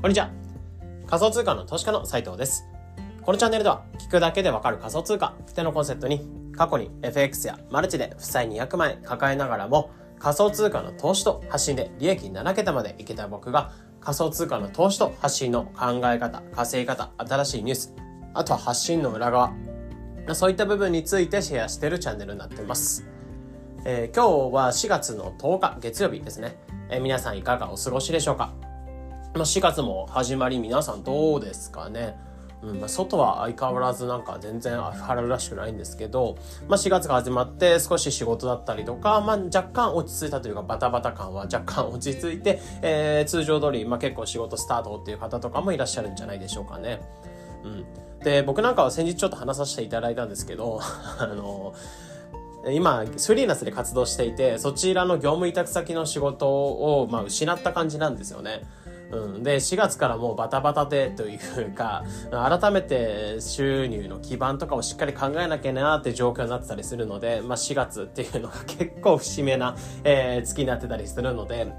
こんにちは。仮想通貨の投資家の斉藤です。このチャンネルでは、聞くだけでわかる仮想通貨ってのコンセプトに、過去に FX やマルチで負債200万円抱えながらも、仮想通貨の投資と発信で利益7桁までいけた僕が、仮想通貨の投資と発信の考え方、稼ぎ方、新しいニュース、あとは発信の裏側、そういった部分についてシェアしているチャンネルになっています。えー、今日は4月の10日月曜日ですね。えー、皆さんいかがお過ごしでしょうか？まあ、4月も始まり皆さんどうですかねうんまあ、外は相変わらずなんか全然春らしくないんですけど、まあ、4月が始まって少し仕事だったりとか、まあ、若干落ち着いたというかバタバタ感は 若干落ち着いて、えー、通常通り、まあ、結構仕事スタートっていう方とかもいらっしゃるんじゃないでしょうかね。うん、で僕なんかは先日ちょっと話させていただいたんですけど あの今、フリーランスで活動していて、そちらの業務委託先の仕事を、まあ、失った感じなんですよね。うん。で、4月からもうバタバタでというか、改めて収入の基盤とかをしっかり考えなきゃなって状況になってたりするので、まあ4月っていうのが結構節目な、えー、月になってたりするので、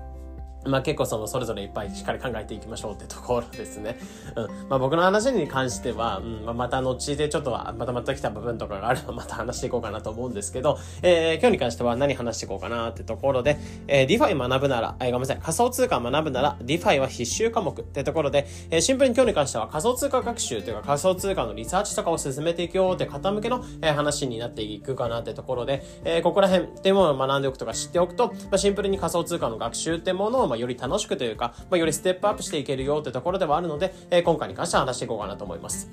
まあ結構そのそれぞれいっぱいしっかり考えていきましょうってところですね。うん。まあ僕の話に関しては、うん、まあ、また後でちょっとはまたまた来た部分とかがあればまた話していこうかなと思うんですけど、えー、今日に関しては何話していこうかなってところで、えー、DeFi 学ぶなら、えー、ごめんなさい、仮想通貨学ぶなら DeFi は必修科目ってところで、えー、シンプルに今日に関しては仮想通貨学習というか仮想通貨のリサーチとかを進めていくよって方向けの、えー、話になっていくかなってところで、えー、ここら辺っていうものを学んでおくとか知っておくと、まあ、シンプルに仮想通貨の学習ってものを、まあ、より楽しくというか、まあ、よりステップアップしていけるよってところではあるので、えー、今回に関しては話していこうかなと思います。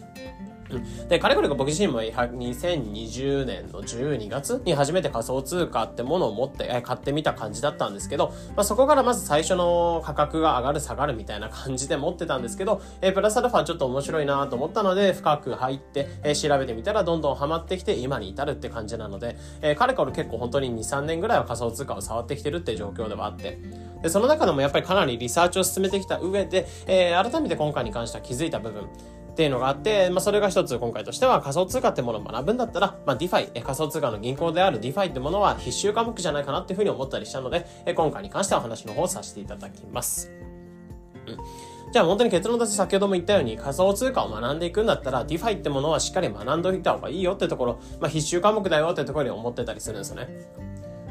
で、かれこれが僕自身も2020年の12月に初めて仮想通貨ってものを持って買ってみた感じだったんですけど、まあ、そこからまず最初の価格が上がる下がるみたいな感じで持ってたんですけど、え、プラスアルファちょっと面白いなと思ったので深く入って、え、調べてみたらどんどんハマってきて今に至るって感じなので、えー、かれこれ結構本当に2、3年ぐらいは仮想通貨を触ってきてるって状況ではあって、で、その中でもやっぱりかなりリサーチを進めてきた上で、えー、改めて今回に関しては気づいた部分、っていうのがあって、まあ、それが一つ今回としては仮想通貨ってものを学ぶんだったら、まあ、DeFi、仮想通貨の銀行である DeFi ってものは必修科目じゃないかなっていうふうに思ったりしたので、今回に関してはお話の方をさせていただきます。うんじゃあ本当に結論として先ほども言ったように仮想通貨を学んでいくんだったら DeFi ってものはしっかり学んでおいた方がいいよってところ、まあ必修科目だよってところに思ってたりするんですよね。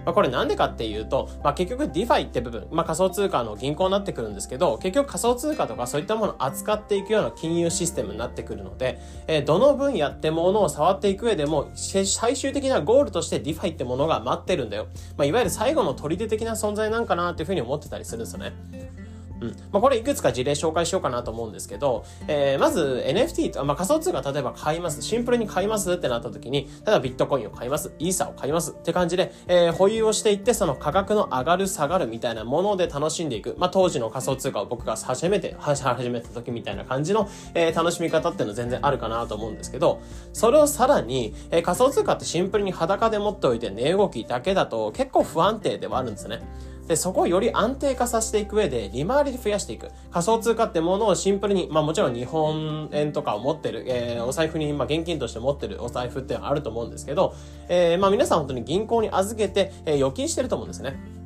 まあ、これなんでかっていうと、まあ、結局 DeFi って部分、まあ、仮想通貨の銀行になってくるんですけど、結局仮想通貨とかそういったものを扱っていくような金融システムになってくるので、えー、どの分野ってものを触っていく上でも、最終的なゴールとして DeFi ってものが待ってるんだよ。まあ、いわゆる最後の砦的な存在なんかなっていうふうに思ってたりするんですよね。うん。まあ、これいくつか事例紹介しようかなと思うんですけど、えー、まず NFT と、まあ、仮想通貨例えば買います。シンプルに買いますってなった時に、例えばビットコインを買います。イーサを買いますって感じで、えー、保有をしていって、その価格の上がる下がるみたいなもので楽しんでいく。まあ、当時の仮想通貨を僕が初めて、始めた時みたいな感じの、えー、楽しみ方っていうのは全然あるかなと思うんですけど、それをさらに、えー、仮想通貨ってシンプルに裸で持っておいて値動きだけだと結構不安定ではあるんですね。で、そこをより安定化させていく上で、利回りで増やしていく。仮想通貨ってものをシンプルに、まあもちろん日本円とかを持ってる、えー、お財布に、まあ現金として持ってるお財布ってあると思うんですけど、えー、まあ皆さん本当に銀行に預けて、えー、預金してると思うんですね。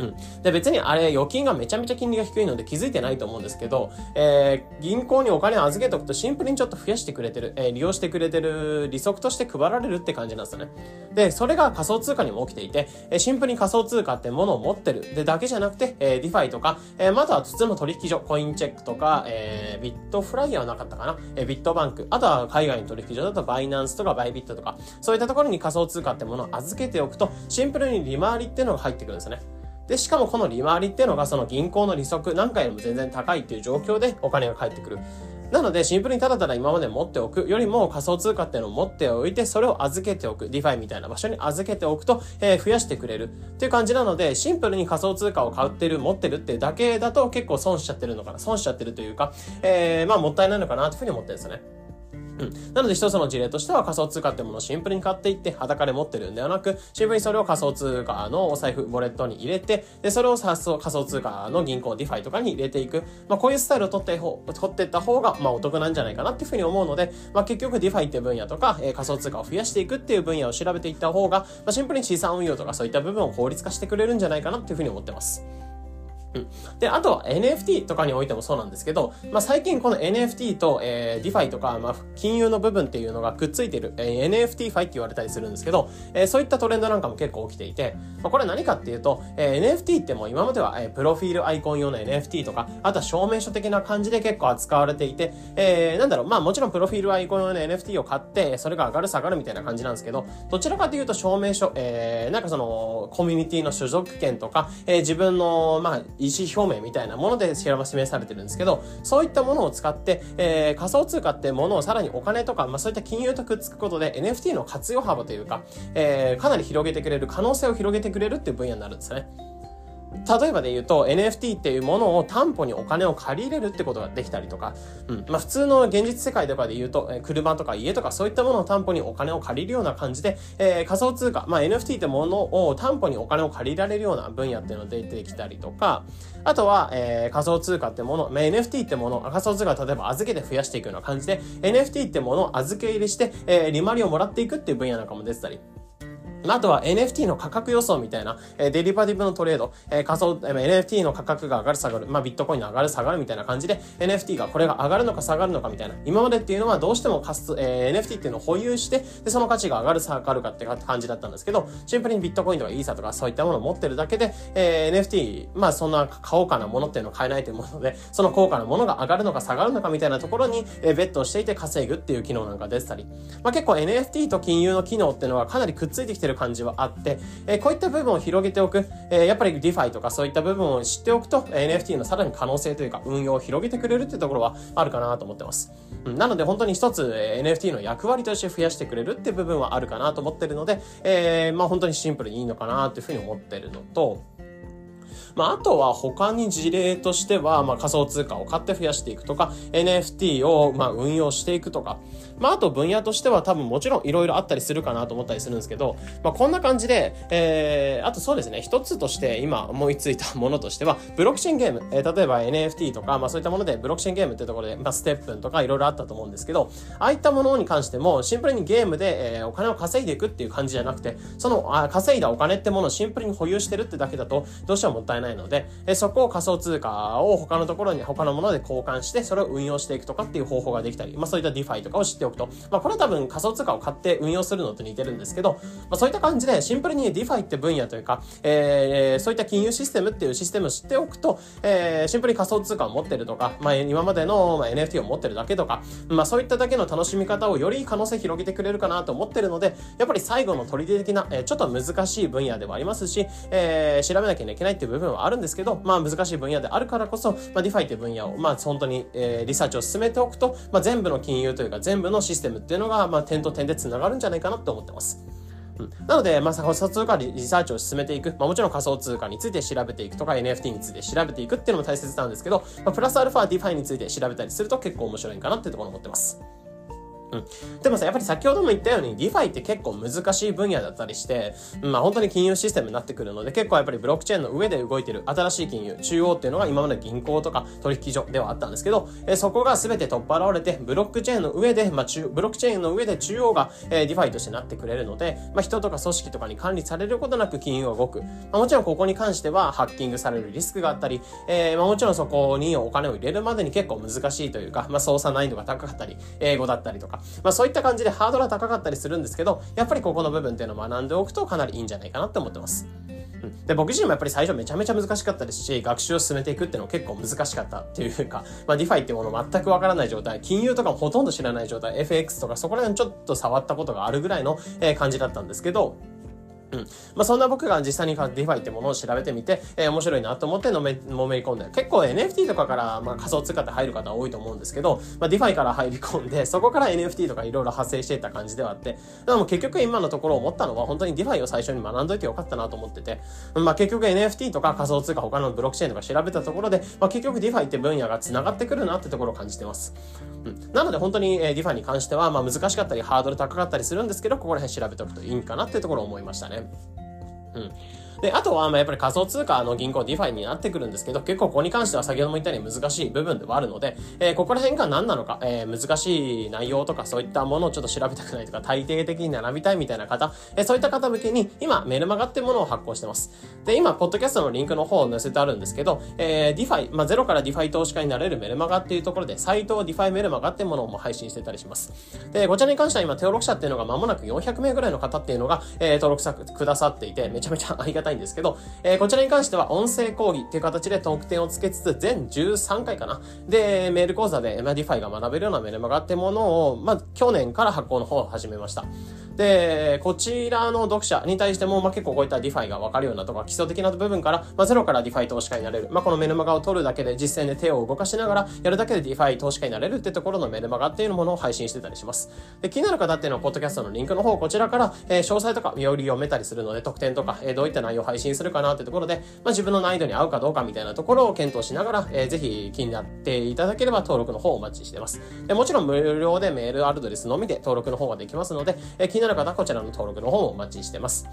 うん。で、別にあれ、預金がめちゃめちゃ金利が低いので気づいてないと思うんですけど、えー、銀行にお金を預けておくとシンプルにちょっと増やしてくれてる、えー、利用してくれてる利息として配られるって感じなんですよね。で、それが仮想通貨にも起きていて、えー、シンプルに仮想通貨ってものを持ってる。で、だけじゃなくて、えー、 DeFi とか、えー、または普通の取引所、コインチェックとか、えー、ビットフライヤーはなかったかな、えー、ビットバンク、あとは海外の取引所だとバイナンスとかバイビットとか、そういったところに仮想通貨ってものを預けておくと、シンプルに利回りっていうのが入ってくるんですね。で、しかもこの利回りっていうのがその銀行の利息なんかよりも全然高いっていう状況でお金が返ってくる。なので、シンプルにただただ今まで持っておくよりも仮想通貨っていうのを持っておいて、それを預けておく。 DeFi みたいな場所に預けておくと、えー、増やしてくれるっていう感じなので、シンプルに仮想通貨を買ってる、持ってるっていうだけだと結構損しちゃってるのかな。損しちゃってるというか、えー、まあもったいないのかなというふうに思ってるんですよね。うん。なので一つの事例としては仮想通貨ってものをシンプルに買っていって裸で持ってるんではなく、シンプルにそれを仮想通貨のお財布、ウォレットに入れて、で、それを仮想通貨の銀行、 DeFi とかに入れていく。まあ、こういうスタイルを取って取っていった方が、まあ、お得なんじゃないかなっていうふうに思うので、まあ、結局 DeFi っていう分野とか、えー、仮想通貨を増やしていくっていう分野を調べていった方が、まあ、シンプルに資産運用とかそういった部分を効率化してくれるんじゃないかなっていうふうに思ってます。うん。で、あとは NFT とかにおいてもそうなんですけど、まあ、最近この NFT と、えー、DeFi とか、まあ、金融の部分っていうのがくっついてる、えー、NFT ファイって言われたりするんですけど、えー、そういったトレンドなんかも結構起きていて、まあ、これ何かっていうと、えー、NFT ってもう今までは、えー、プロフィールアイコン用の NFT とか、あとは証明書的な感じで結構扱われていて、えー、なんだろう、まあもちろんプロフィールアイコン用の NFT を買って、それが上がる下がるみたいな感じなんですけど、どちらかというと証明書、えー、なんかその、コミュニティの所属権とか、えー、自分の、まあ、意思表明みたいなもので示されてるんですけど、そういったものを使って、えー、仮想通貨ってものをさらにお金とか、まあそういった金融とくっつくことで NFT の活用幅というか、えー、かなり広げてくれる、可能性を広げてくれるっていう分野になるんですね。例えばで言うと NFT っていうものを担保にお金を借り入れるってことができたりとか、うん。まあ普通の現実世界とかで言うと、え車とか家とかそういったものを担保にお金を借りるような感じで、えー、仮想通貨、まあ NFT ってものを担保にお金を借りられるような分野っていうのが出てきたりとか、あとは、えー、仮想通貨ってもの、まあ、NFT ってもの、仮想通貨例えば預けて増やしていくような感じで、NFT ってものを預け入れして、えー、利回りをもらっていくっていう分野なんかも出てたり、あとは NFT の価格予想みたいな、えー、デリバティブのトレード、えー、仮想、えー、NFT の価格が上がる下がる、まあ、ビットコインの上がる下がるみたいな感じで、NFT がこれが上がるのか下がるのかみたいな。今までっていうのはどうしても、え、NFT っていうのを保有して、で、その価値が上がる下がるかって感じだったんですけど、シンプルにビットコインとかイーサとかそういったものを持ってるだけで、えー、NFT、まあそんな高価なものっていうのを買えないというもので、その高価なものが上がるのか下がるのかみたいなところに、えー、ベットしていて稼ぐっていう機能なんか出てたり、まあ結構 NFT と金融の機能っていうのはかなりくっついてきてる感じはあって、え、こういった部分を広げておく、え、やっぱり DeFi とかそういった部分を知っておくと、NFT のさらに可能性というか運用を広げてくれるっていうところはあるかなと思ってます。うん、なので本当に一つ、え NFT の役割として増やしてくれるっていう部分はあるかなと思ってるので、えー、まあ本当にシンプルにいいのかなというふうに思ってるのと、まあ、あとは他に事例としては、まあ、仮想通貨を買って増やしていくとか、NFT を、まあ、運用していくとか、まあ、あと分野としては多分もちろんいろいろあったりするかなと思ったりするんですけど、まあ、こんな感じで、えー、あとそうですね、一つとして今思いついたものとしては、ブロックチェーンゲーム、えー、例えば NFT とか、まあ、そういったもので、ブロックチェーンゲームってところで、まあ、ステップとかいろいろあったと思うんですけど、ああいったものに関しても、シンプルにゲームで、えー、お金を稼いでいくっていう感じじゃなくて、そのあ稼いだお金ってものをシンプルに保有してるってだけだと、どうしてももったいないので、えー、そこを仮想通貨を他のところに、他のもので交換して、それを運用していくとかっていう方法ができたり、まあ、そういった DeFi とかを知っておくと、まあ、これは多分仮想通貨を買って運用するのと似てるんですけど、まあ、そういった感じでシンプルに DeFi って分野というか、えー、そういった金融システムっていうシステムを知っておくと、えー、シンプルに仮想通貨を持ってるとか、まあ、今までの、まあ、NFT を持ってるだけとか、まあ、そういっただけの楽しみ方をより可能性広げてくれるかなと思ってるので、やっぱり最後の取り出的な、えー、ちょっと難しい分野ではありますし、えー、調べなきゃいけないっていう部分はあるんですけど、まあ難しい分野であるからこそ、まあ、DeFi って分野を、まあ本当に、えー、リサーチを進めておくと、まあ全部の金融というか全部のシステムっていうのが、まあ点と点で繋がるんじゃないかなって思ってます。なので、まあ、仮想通貨リサーチを進めていく。まあ、もちろん仮想通貨について調べていくとか、NFT について調べていくっていうのも大切なんですけど、まあ、プラスアルファ DeFi について調べたりすると結構面白いかなっていうところを思ってます。うん。でもさ、やっぱり先ほども言ったように、 DeFi って結構難しい分野だったりして、まあ本当に金融システムになってくるので、結構やっぱりブロックチェーンの上で動いてる新しい金融、中央っていうのが今まで銀行とか取引所ではあったんですけど、えそこが全て取っ払われて、ブロックチェーンの上で、まあ中、ブロックチェーンの上で中央が、えー、 DeFi としてなってくれるので、まあ人とか組織とかに管理されることなく金融が動く。まあもちろんここに関してはハッキングされるリスクがあったり、えー、まあもちろんそこにお金を入れるまでに結構難しいというか、まあ操作難易度が高かったり、英語だったりとか、まあそういった感じでハードルは高かったりするんですけど、やっぱりここの部分っていうのを学んでおくとかなりいいんじゃないかなって思ってます。で、僕自身もやっぱり最初めちゃめちゃ難しかったですし、学習を進めていくっていうのも結構難しかったっていうか、まあ、 DeFi っていうもの全くわからない状態、金融とかもほとんど知らない状態、FX とかそこら辺ちょっと触ったことがあるぐらいの感じだったんですけど、うん。まあ、そんな僕が実際に DeFi ってものを調べてみて、えー、面白いなと思ってのめ、のめり込んで、結構 NFT とかから、まあ、仮想通貨って入る方多いと思うんですけど、まあ、 DeFi から入り込んで、そこから NFT とかいろいろ発生していった感じではあって、でも結局今のところ思ったのは、本当に DeFi を最初に学んどいてよかったなと思ってて、まあ、結局 NFT とか仮想通貨他のブロックチェーンとか調べたところで、まあ、結局 DeFi って分野が繋がってくるなってところを感じてます。うん。なので本当に、えー、 DeFi に関しては、まあ、難しかったりハードル高かったりするんですけど、ここら辺調べておくといいんかなっていうところを思いましたね。うん。で、あとは、まあ、やっぱり仮想通貨の銀行 DeFi になってくるんですけど、結構ここに関しては先ほども言ったように難しい部分ではあるので、えー、ここら辺が何なのか、えー、難しい内容とかそういったものをちょっと調べたくないとか、体系的に並びたいみたいな方、えー、そういった方向けに、今、メルマガってものを発行してます。で、今、ポッドキャストのリンクの方を載せてあるんですけど、えー、DeFi、まあ、ゼロから DeFi 投資家になれるメルマガっていうところで、サイト DeFi メルマガってものも配信してたりします。で、こちらに関しては今、登録者っていうのが間もなく400名ぐらいの方っていうのが、えー、登録者くださっていて、めちゃめちゃありがたいんですけど、えー、こちらに関しては音声講義っていう形で特典をつけつつ、全13回かな。で、メール講座で、まあ、DeFi が学べるようなメルマガってものを、まあ、去年から発行の方を始めました。で、こちらの読者に対しても、まあ、結構こういった DeFi がわかるようなとか、基礎的な部分から、まあ、ゼロから DeFi 投資家になれる。まあ、このメルマガを取るだけで、実践で手を動かしながら、やるだけで DeFi 投資家になれるってところのメルマガっていうものを配信してたりします。で、気になる方っていうのは、ポッドキャストのリンクの方、こちらから、えー、詳細とかより読めたりするので、特典とか、えー、どういった内容を配信するかなってところで、まあ、自分の難易度に合うかどうかみたいなところを検討しながら、えー、ぜひ気になっていただければ登録の方をお待ちしてます。でもちろん無料でメールアドレスのみで登録の方ができますので、えー、になる方はこちらの登録の方もお待ちしてます。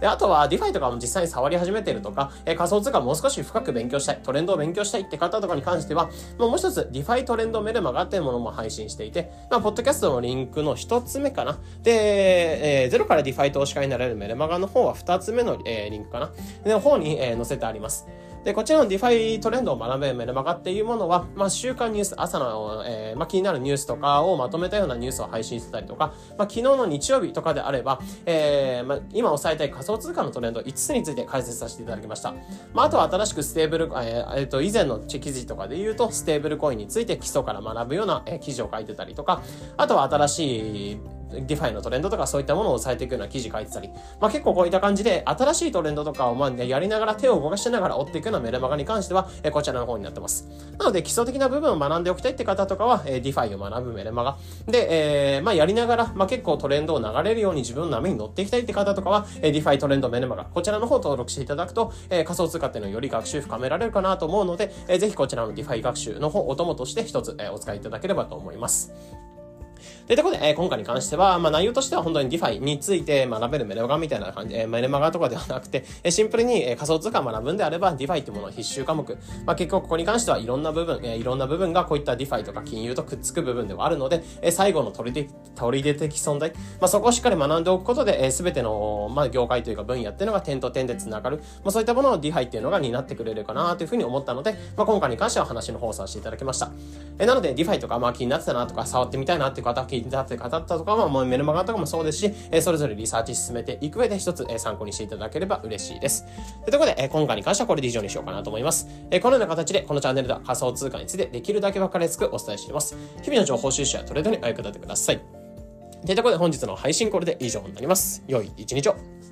で、あとは DeFi とかも実際に触り始めてるとか、えー、仮想通貨もう少し深く勉強したい、トレンドを勉強したいって方とかに関しては、もう一つ DeFi トレンドメルマガっていうものも配信していて、まあ、ポッドキャストのリンクの一つ目かな。で、えー、ゼロから DeFi 投資家になれるメルマガの方は二つ目の、えー、リンクかな。で、の方に、えー、載せてあります。で、こちらの DeFi トレンドを学べるメルマガっていうものは、まあ、週刊ニュース、朝の、えー、まあ、気になるニュースとかをまとめたようなニュースを配信してたりとか、まあ、昨日の日曜日とかであれば、えー、まあ、今押さえたい仮想通貨のトレンド5つについて解説させていただきました。まあ、あとは新しくステーブル、えー、えー、と、以前の記事とかで言うと、ステーブルコインについて基礎から学ぶような、えー、記事を書いてたりとか、あとは新しい DeFi のトレンドとかそういったものを抑えていくような記事書いてたり、まあ結構こういった感じで新しいトレンドとかをまあやりながら手を動かしながら追っていくようなメルマガに関しては、えこちらの方になってます。なので基礎的な部分を学んでおきたいって方とかは、え DeFi を学ぶメルマガ。で、えー、まあやりながら、まあ結構トレンドを流れるように自分の波に乗っていきたいって方とかは、え DeFi トレンドメルマガ。こちらの方登録していただくと、え仮想通貨っていうのをより学習深められるかなと思うので、えぜひこちらの DeFi 学習の方、お供として一つ、えお使いいただければと思います。でというころで、えー、今回に関しては、まあ、内容としては本当に DeFi について学べるメルマガみたいな感じ、えー、メルマガとかではなくて、えー、シンプルに、えー、仮想通貨を学ぶんであれば DeFi ってものは必修科目。まあ、結局ここに関してはいろんな部分、えー、いろんな部分がこういった DeFi とか金融とくっつく部分ではあるので、えー、最後の取り出取り出的存在、まあ、そこをしっかり学んでおくことで、えー、全ての、まあ、業界というか分野っていうのが点と点で繋がる。まあ、そういったものを DeFi っていうのが担ってくれるかなというふうに思ったので、まあ、今回に関しては話の方をさせていただきました。えー、なので DeFi とか、まあ、気になってたなとか、触ってみたいなっていう方、気になってる方とかも、もう、メルマガとかもそうですし、えそれぞれリサーチ進めていく上で一つ、え参考にしていただければ嬉しいです。ということで、え今回に関してはこれで以上にしようかなと思います。えこのような形で、このチャンネルでは仮想通貨についてできるだけ分かりやすくお伝えしています。日々の情報収集やトレードにお役立てください。ということで本日の配信これで以上になります。良い一日を。